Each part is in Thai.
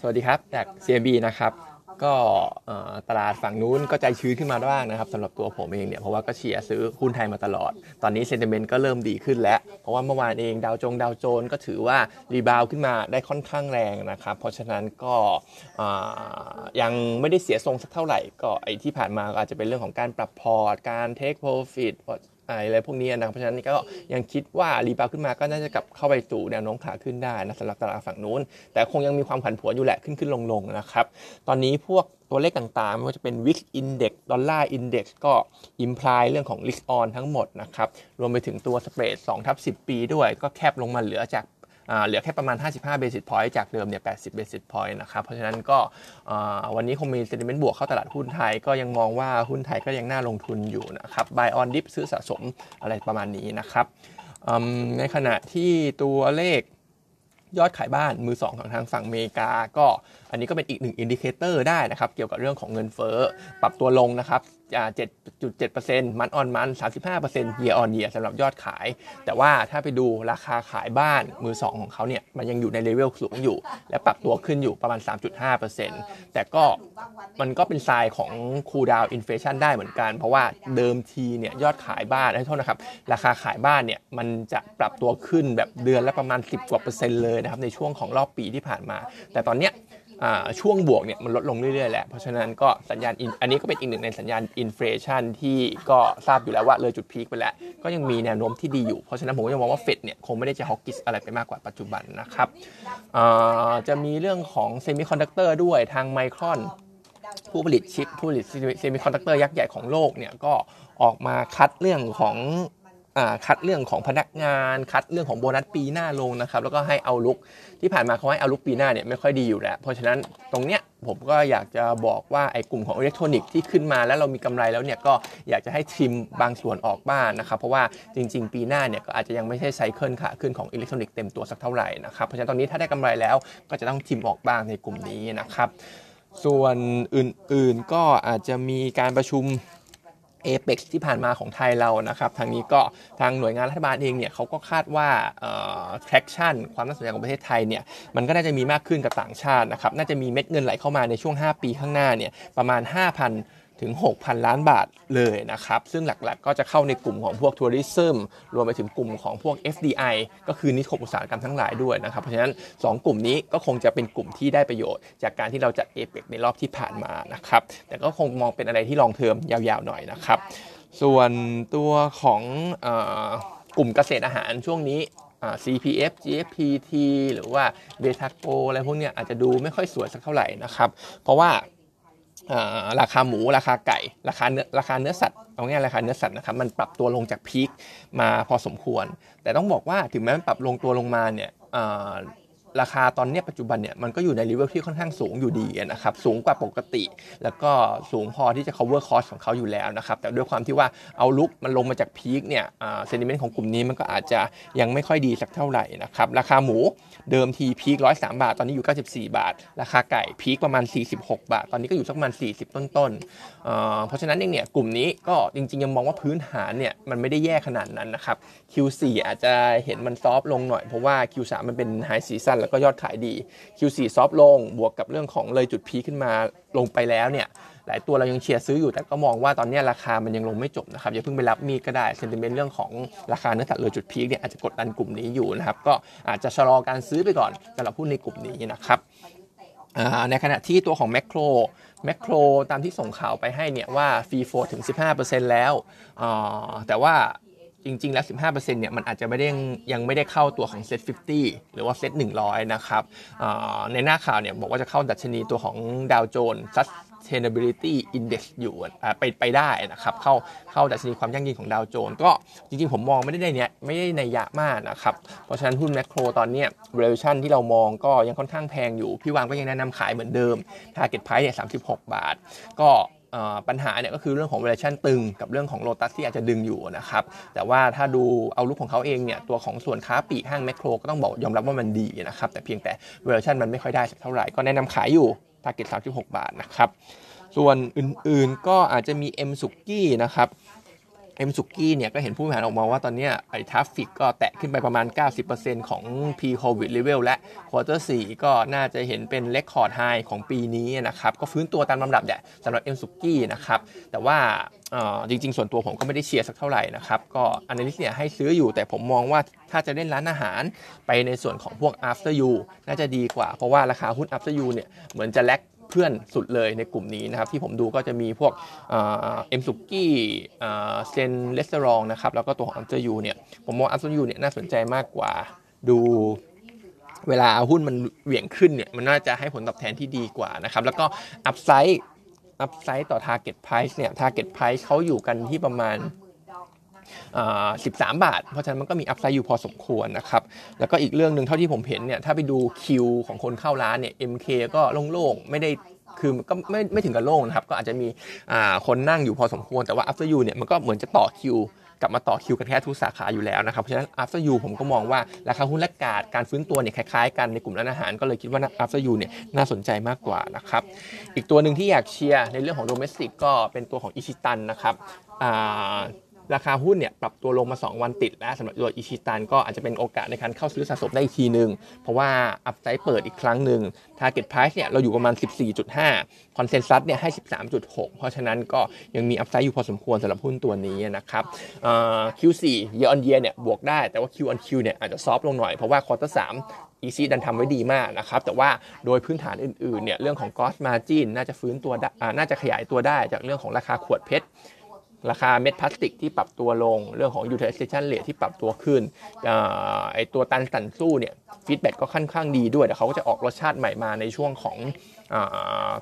สวัสดีครับจาก CMB นะครับ ก็ตลาดฝั่งนู้นก็ใจชื้นขึ้นมาบ้างนะครับสำหรับตัวผมเองเนี่ยเพราะว่าก็เชียร์ซื้อหุ้นไทยมาตลอด ตอนนี้ sentiment ก็เริ่มดีขึ้นแล้ว เพราะว่าเมื่อวานเองดาวจงดาวโจนส์ก็ถือว่า rebound ขึ้นมาได้ค่อนข้างแรงนะครับ เพราะฉะนั้นก็ยังไม่ได้เสียทรงสักเท่าไหร่ ก็ไอ้ที่ผ่านมาก็อาจจะเป็นเรื่องของการปรับพอร์ตการ take profit อะไรพวกนี้นะครับเพราะฉะนั้นก็ยังคิดว่า rebound ขึ้นมาก็น่าจะกลับเข้าไปสู่แนวโน้มขาขึ้นได้นะสำหรับตลาดฝั่งนู้น แต่คงยังมีความผันผวนอยู่แหละขึ้นขึ้นลงลงนะครับ ตอนนี้พวกตัวเลขต่างๆไม่ว่าจะเป็น Wix Index ดอลลาร์ Index ก็อิมพลายเรื่องของ risk on ทั้งหมดนะครับ รวมไปถึงตัวสเปรด2ทับ10 ปีด้วย ก็แคบลงมาเหลือจาก เหลือแค่ประมาณ 55 basis point จากเดิมเนี่ย 80 basis point นะครับ เพราะฉะนั้นก็วันนี้คงมี sentiment บวกเข้าตลาดหุ้นไทย ก็ยังมองว่าหุ้นไทยก็ยังน่าลงทุนอยู่นะครับ buy on dip ซื้อสะสมอะไรประมาณนี้นะครับในขณะที่ตัวเลขยอดขายบ้านมือสองของทางฝั่งอเมริกา ก็อันนี้ก็เป็นอีกหนึ่ง indicator ได้นะครับ เกี่ยวกับเรื่องของเงินเฟ้อปรับตัวลงนะครับ 7.7% month on month 35% year on year สำหรับยอดขาย แต่ว่าถ้าไปดูราคาขายบ้านมือสองของเขาเนี่ยมันยังอยู่ในเลเวลสูงอยู่ และปรับตัวขึ้นอยู่ประมาณ 3.5%แต่ก็มันก็เป็น sign ของ cool down inflation ได้เหมือนกัน เพราะว่าเดิมทีเนี่ยยอดขายบ้านขอโทษนะครับ ราคาขายบ้านเนี่ยมันจะปรับตัวขึ้นแบบเดือนละประมาณ 10กว่าเปอร์เซ็นต์เลยนะครับในช่วงของรอบปีที่ผ่านมา แต่ตอนเนี้ย ช่วงบวกเนี่ยมันลดลงเรื่อยๆแหละ เพราะฉะนั้นก็สัญญาณอันนี้ก็เป็นอีกหนึ่งในสัญญาณ inflation ที่ก็ทราบอยู่แล้วว่าเลยจุด peak ไปแล้ว ก็ยังมีแนวโน้มที่ดีอยู่ เพราะฉะนั้นผมก็ยังมองว่าเฟดเนี่ยคงไม่ได้จะ hawkish อะไรไปมากกว่าปัจจุบันนะครับจะมีเรื่องของเซมิคอนดักเตอร์ด้วยทางไมครอนผู้ผลิตชิปผู้ผลิตเซมิคอนดักเตอร์ยักษ์ใหญ่ของโลกเนี่ยก็ออกมา cut เรื่องของ cut เรื่องของพนักงาน cut เรื่องของโบนัสปีหน้าลงนะครับแล้วก็ให้ outlook ที่ผ่านมาเขาให้ outlook ปีหน้าเนี่ยไม่ค่อยดีอยู่แล้วเพราะฉะนั้นตรงเนี้ยผมก็อยากจะบอกว่าไอ้กลุ่มของอิเล็กทรอนิกส์ที่ขึ้นมาแล้วเรามีกำไรแล้วเนี่ยก็อยากจะให้ trim บางส่วนออกบ้างนะครับเพราะว่าจริง ๆ ปีหน้าเนี่ยก็อาจจะยังไม่ใช่ cycle ขาขึ้นของอิเล็กทรอนิกส์เต็มตัวสักเท่าไหร่นะครับเพราะฉะนั้นตอนนี้ถ้าได้กำไรแล้วก็จะต้องทิมออกบ้างในกลุ่มนี้นะครับส่วนอื่นๆก็อาจจะมีการประชุม เอเปกที่ผ่านมาของไทยเรานะครับทางนี้ก็ทางหน่วยงานรัฐบาลเองเนี่ยเขาก็คาดว่า traction ความน่าสนใจของประเทศไทยเนี่ยมันก็น่าจะมีมากขึ้นกับต่างชาตินะครับน่าจะมีเม็ดเงินไหลเข้ามาในช่วง 5 ปีข้างหน้าเนี่ยประมาณ 5,000 ถึง 6,000 ล้านบาทเลยนะครับ ซึ่งหลักๆก็จะเข้าในกลุ่มของพวกทัวริซึมรวมไปถึงกลุ่มของพวก FDI ก็คือนิคมอุตสาหกรรมทั้งหลายด้วยนะครับ เพราะฉะนั้น 2 กลุ่มนี้ก็คงจะเป็นกลุ่มที่ได้ประโยชน์ จากการที่เราจัดเอเปกในรอบที่ผ่านมานะครับ แต่ก็คงมองเป็นอะไรที่ลองเทอมยาวๆหน่อยนะครับ ส่วนตัวของอกลุ่มเกษตรอาหารช่วงนี้ CPF GFPT หรือว่าเบทาโกอะไรพวกนี้อาจจะดูไม่ค่อยสวยสักเท่าไหร่นะครับ เพราะว่า ราคาหมูราคาไก่ ราคาเนื้อราคาเนื้อสัตว์เอาง่ายราคาเนื้อสัตว์นะครับมันปรับตัวลงจากพีคมาพอสมควร แต่ต้องบอกว่าถึงแม้มันปรับลงตัวลงมาเนี่ย ราคาตอนนี้ปัจจุบันเนี่ยมันก็อยู่ในเลเวลที่ค่อนข้างสูงอยู่ดีนะครับสูงกว่าปกติ แล้วก็สูงพอที่จะ cover cost ของเขาอยู่แล้วนะครับแต่ด้วยความที่ว่า outlook มันลงมาจาก peak เนี่ย sentiment ของกลุ่มนี้มันก็อาจจะยังไม่ค่อยดีสักเท่าไหร่นะครับราคาหมูเดิมที peak 103บาท ตอนนี้อยู่ 94 บาท ราคาไก่ peak ประมาณ 46 บาท ตอนนี้ก็อยู่สักประมาณ 40 ต้นๆเอ่อเพราะฉะนั้นเองเนี่ยกลุ่มนี้ก็จริงๆ ยังมองว่าพื้นฐานเนี่ยมันไม่ได้แย่ขนาดนั้นนะครับ Q4 อาจจะเห็นมัน soft ลงหน่อยเพราะว่า Q3 มันเป็น high season แล้วก็ยอดขายดี Q4 soft ลงบวกกับเรื่องของเลยจุด peak ขึ้นมาลงไปแล้วเนี่ยหลายตัวเรายังเชียร์ซื้ออยู่แต่ก็มองว่าตอนนี้ราคามันยังลงไม่จบนะครับอย่าเพิ่งไปรับมีดก็ได้ sentiment เรื่องของราคาเนื้อสัตว์เลยจุด peak เนี่ยอาจจะกดดันกลุ่มนี้อยู่นะครับก็อาจจะชะลอการซื้อไปก่อนสำหรับหุ้นในกลุ่มนี้นะครับในขณะที่ตัวของแมคโครแมคโครตามที่ส่งข่าวไปให้เนี่ยว่าฟรีโฟถึง 15%แล้วแต่ว่า จริง ๆ แล้ว 15%เนี่ยมันอาจจะไม่ได้ยังไม่ได้เข้าตัวของ Set 50 หรือว่า Set 100 นะครับในหน้าข่าวเนี่ยบอกว่าจะเข้าดัชนีตัวของดาวโจนส์ Sustainability Index อยู่ไปไปได้นะครับ เข้าเข้าดัชนีความยั่งยืนของดาวโจนส์ก็จริง ๆ ผมมองไม่ได้ในเนี้ยไม่ได้ในยะมากนะครับ เพราะฉะนั้นหุ้นแมคโครตอนเนี้ย valuation ที่เรามองก็ยังค่อนข้างแพงอยู่ พี่วางก็ยังแนะนำขายเหมือนเดิม target price เนี่ย36 บาท ก็ ปัญหาเนี่ยก็คือเรื่องของ valuation ตึงกับเรื่องของโ o ตัสที่อาจจะดึงอยู่นะครับ แต่ว่าถ้าดูเอาลุกของเขาเองเนี่ยตัวของส่วนค้าปลีกห้างแมคโครก็ต้องบอกยอมรับว่ามันดีนะครับ แต่เพียงแต่ valuation มันไม่ค่อยได้สักเท่าไหร่ ก็แนะนำขายอยู่ target 36 บาทนะครับ ส่วนอื่นๆก็อาจจะมี M สุกี้นะครับ เอ็มเคสุกี้เนี่ยก็เห็นผู้บริหารออกมาว่าตอนนี้ไอ้ traffic ก็แตะขึ้นไปประมาณ 90%ของ pre-covid level และ quarter 4ก็น่าจะเห็นเป็น record high ของปีนี้นะครับ ก็ฟื้นตัวตามลำดับแหละสำหรับเอ็มเคสุกี้นะครับ แต่ว่าจริงๆ ส่วนตัวผมก็ไม่ได้เชียร์สักเท่าไหร่นะครับ ก็อันนี้เนี่ยให้ซื้ออยู่แต่ผมมองว่าถ้าจะเล่นร้านอาหารไปในส่วนของพวก After You น่าจะดีกว่าเพราะว่าราคาหุ้น After You เนี่ยเหมือนจะ lag เพื่อนสุดเลยในกลุ่มนี้นะครับที่ผมดูก็จะมีพวกเอ็มเคสุกี้ Zen Restaurant นะครับแล้วก็ตัวของอัลเจอร์ยูเนี่ยผมมองอัลเจอร์ยูเนี่ยน่าสนใจมากกว่าดูเวลาหุ้นมันเหวี่ยงขึ้นเนี่ยมันน่าจะให้ผลตอบแทนที่ดีกว่านะครับแล้วก็ upside upside ต่อ target price เนี่ย target price เขาอยู่กันที่ประมาณ 13 บาท เพราะฉะนั้นมันก็มี upside อยู่พอสมควรนะครับ แล้วก็อีกเรื่องหนึ่งเท่าที่ผมเห็นเนี่ยถ้าไปดูคิวของคนเข้าร้านเนี่ย MK ก็โล่งๆ ไม่ได้คือก็ไม่ไม่ถึงกับโล่งนะครับ ก็อาจจะมีคนนั่งอยู่พอสมควรแต่ว่า after you เนี่ยมันก็เหมือนจะต่อคิวกลับมาต่อคิวกันแค่ทุกสาขาอยู่แล้วนะครับ เพราะฉะนั้น after you ผมก็มองว่า ราคาหุ้นและกาดการฟื้นตัวเนี่ยคล้ายๆกันในกลุ่มร้านอาหารก็เลยคิดว่า after you เนี่ยน่าสนใจมากกว่านะครับ อีกตัวหนึ่งที่อยากเชียร์ในเรื่องของ domestic ก็เป็นตัวของอิชิตันนะครับ ราคาหุ้นเนี่ยปรับตัวลงมา 2 วันติดแล้วสำหรับตัวอิชิตันก็อาจจะเป็นโอกาสในการเข้าซื้อสะสมได้อีกทีหนึ่งเพราะว่า upside เปิดอีกครั้งหนึ่ง Target Price เนี่ยเราอยู่ประมาณ 14.5 Consensus เนี่ยให้ 13.6 เพราะฉะนั้นก็ยังมี upside อยู่พอสมควรสำหรับหุ้นตัวนี้นะครับ Q4 year on year เนี่ยบวกได้แต่ว่า Q on Q เนี่ยอาจจะ soft ลงหน่อยเพราะว่าควอเตอร์3 EC ดันทำไว้ดีมากนะครับ แต่ว่าโดยพื้นฐานอื่นๆเนี่ยเรื่องของ gross margin น่าจะฟื้นตัวน่าจะขยายตัวได้จากเรื่องของราคาขวด PET ราคาเม็ดพลาสติกที่ปรับตัวลง เรื่องของ utilization rate ที่ปรับตัวขึ้นไอตัวตันซันซูเนี่ย feedback ก็ค่อนข้างดีด้วยแต่เขาก็จะออกรสชาติใหม่มาในช่วงของ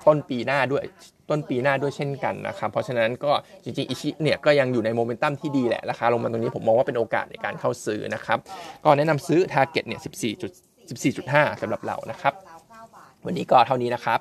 ต้นปีหน้าด้วยต้นปีหน้าด้วยเช่นกันนะครับ เพราะฉะนั้นก็จริงๆ อิชิเนี่ยก็ยังอยู่ในโมเมนตัมที่ดีแหละ ราคาลงมาตรงนี้ผมมองว่าเป็นโอกาสในการเข้าซื้อนะครับ ก็แนะนำซื้อ Target เนี่ย14.14.5สำหรับเรานะครับ วันนี้ก็เท่านี้นะครับ